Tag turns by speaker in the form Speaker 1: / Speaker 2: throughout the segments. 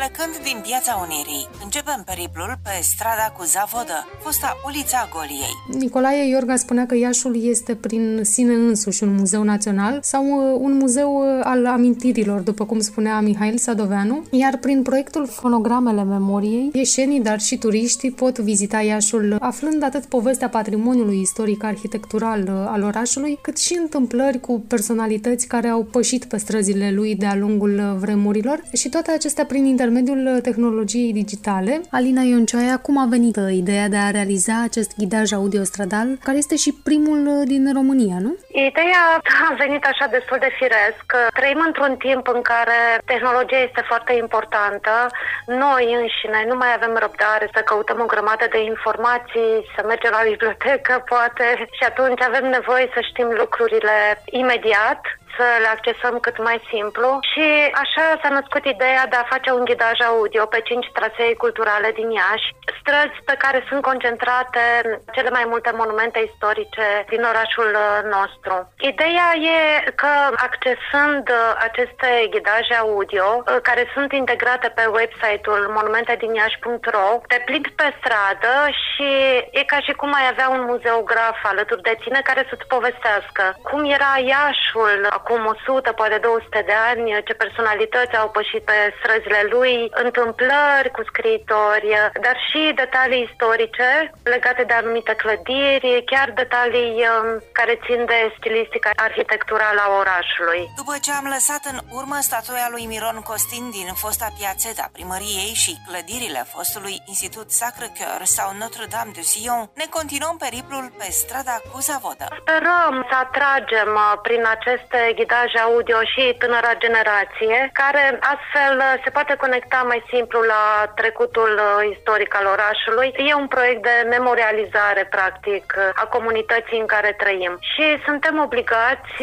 Speaker 1: Plecând din Piața Unirii, începem periplul pe strada cu Zavodă, fosta ulița Goliei.
Speaker 2: Nicolae Iorga spunea că Iașul este prin sine însuși un muzeu național sau uh, un muzeu uh, al amintirilor, după cum spunea Mihail Sadoveanu, iar prin proiectul Fonogramele Memoriei, ieșenii, dar și turiștii pot vizita Iașul aflând atât povestea patrimoniului istoric arhitectural uh, al orașului, cât și întâmplări cu personalități care au pășit pe străzile lui de-a lungul vremurilor și toate acestea prin intermediul intermediul tehnologiei digitale. Alina Ioncioaia, cum a venit ideea de a realiza acest ghidaj audio-stradal, care este și primul din România, nu?
Speaker 3: Ideea a venit așa destul de firesc. Trăim într-un timp în care tehnologia este foarte importantă. Noi înșine nu mai avem răbdare să căutăm o grămadă de informații, să mergem la bibliotecă, poate, și atunci avem nevoie să știm lucrurile imediat să le accesăm cât mai simplu și așa s-a născut ideea de a face un ghidaj audio pe cinci trasee culturale din Iași, străzi pe care sunt concentrate cele mai multe monumente istorice din orașul uh, nostru. Ideea e că accesând uh, aceste ghidaje audio, uh, care sunt integrate pe website-ul monumentediniași.ro, te plimbi pe stradă și e ca și cum ai avea un muzeograf alături de tine care să-ți povestească cum era Iașul acum 100, poate 200 de ani, ce personalități au pășit pe străzile lui, întâmplări cu scriitori, dar și detalii istorice legate de anumite clădiri, chiar detalii um, care țin de stilistica arhitecturală a orașului.
Speaker 1: După ce am lăsat în urmă statuia lui Miron Costin din fosta piațeta primăriei și clădirile fostului Institut Sacré-Cœur sau Notre-Dame de Sion, ne continuăm periplul pe strada cu Zavodă.
Speaker 3: Sperăm să atragem uh, prin aceste ghidaj audio și tânăra generație, care astfel uh, se poate conecta mai simplu la trecutul uh, istoric al orașului. E un proiect de memorializare, practic, uh, a comunității în care trăim și suntem obligați,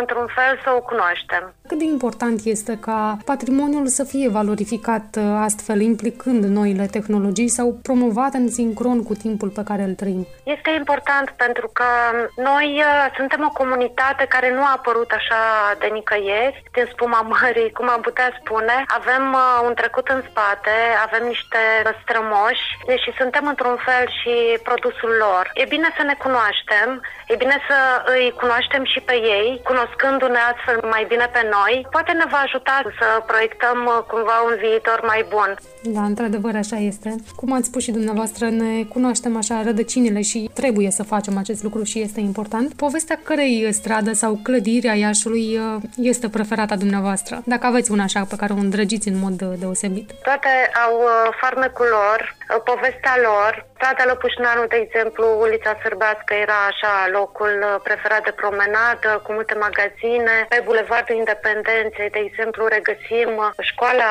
Speaker 3: într-un fel, să o cunoaștem.
Speaker 2: Cât de important este ca patrimoniul să fie valorificat astfel, implicând noile tehnologii sau promovat în sincron cu timpul pe care îl trăim?
Speaker 3: Este important pentru că noi suntem o comunitate care nu a apărut așa de nicăieri, din spuma mării, cum am putea spune. Avem uh, un trecut în spate, avem niște strămoși și suntem într-un fel și produsul lor. E bine să ne cunoaștem, e bine să îi cunoaștem și pe ei, cunoscându-ne astfel mai bine pe noi, poate ne va ajuta să proiectăm uh, cumva un viitor mai bun.
Speaker 2: Da, într-adevăr așa este. Cum ați spus și dumneavoastră, ne cunoaștem așa rădăcinile și trebuie să facem acest lucru și este important. Povestea cărei stradă sau clădire a Iașului uh, este preferata dumneavoastră? Dacă aveți una așa pe care o îndrăgiți în mod uh, deosebit.
Speaker 3: Toate au uh, farmecul lor, povestea lor. Strada Lăpușneanu, de exemplu, ulița Sârbească era așa locul preferat de promenadă, cu multe magazine. Pe Bulevardul Independenței, de exemplu, regăsim școala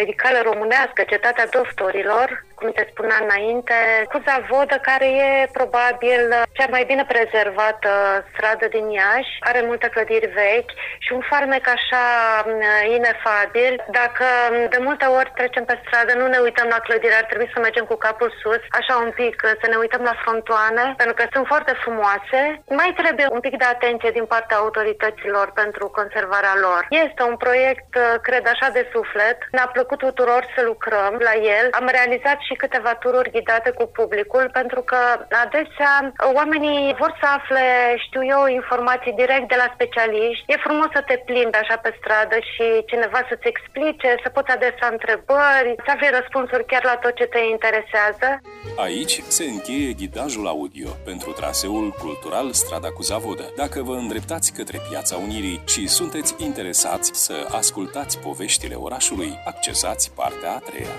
Speaker 3: medicală românească, cetatea doctorilor, cum se spunea înainte, cu Zavodă, care e probabil cea mai bine prezervată stradă din Iași, are multe clădiri vechi și un farmec așa mm, inefabil. Dacă mm, de multe ori trecem pe stradă, nu ne uităm la clădiri, ar trebui să mergem cu capul sus, așa un pic, să ne uităm la frontoane, pentru că sunt foarte frumoase. Mai trebuie un pic de atenție din partea autorităților pentru conservarea lor. Este un proiect, cred, așa de suflet. Ne-a plăcut tuturor să lucrăm la el. Am realizat și câteva tururi ghidate cu publicul, pentru că adesea oamenii vor să afle, știu eu, informații direct de la specialiști. E frumos să te plimbi așa pe stradă și cineva să-ți explice, să poți adresa întrebări, să afli răspunsuri chiar la tot ce te interesează.
Speaker 4: Aici se încheie ghidajul audio pentru traseul cultural Strada cu Zavodă. Dacă vă îndreptați către Piața Unirii și sunteți interesați să ascultați poveștile orașului, accesați partea a treia.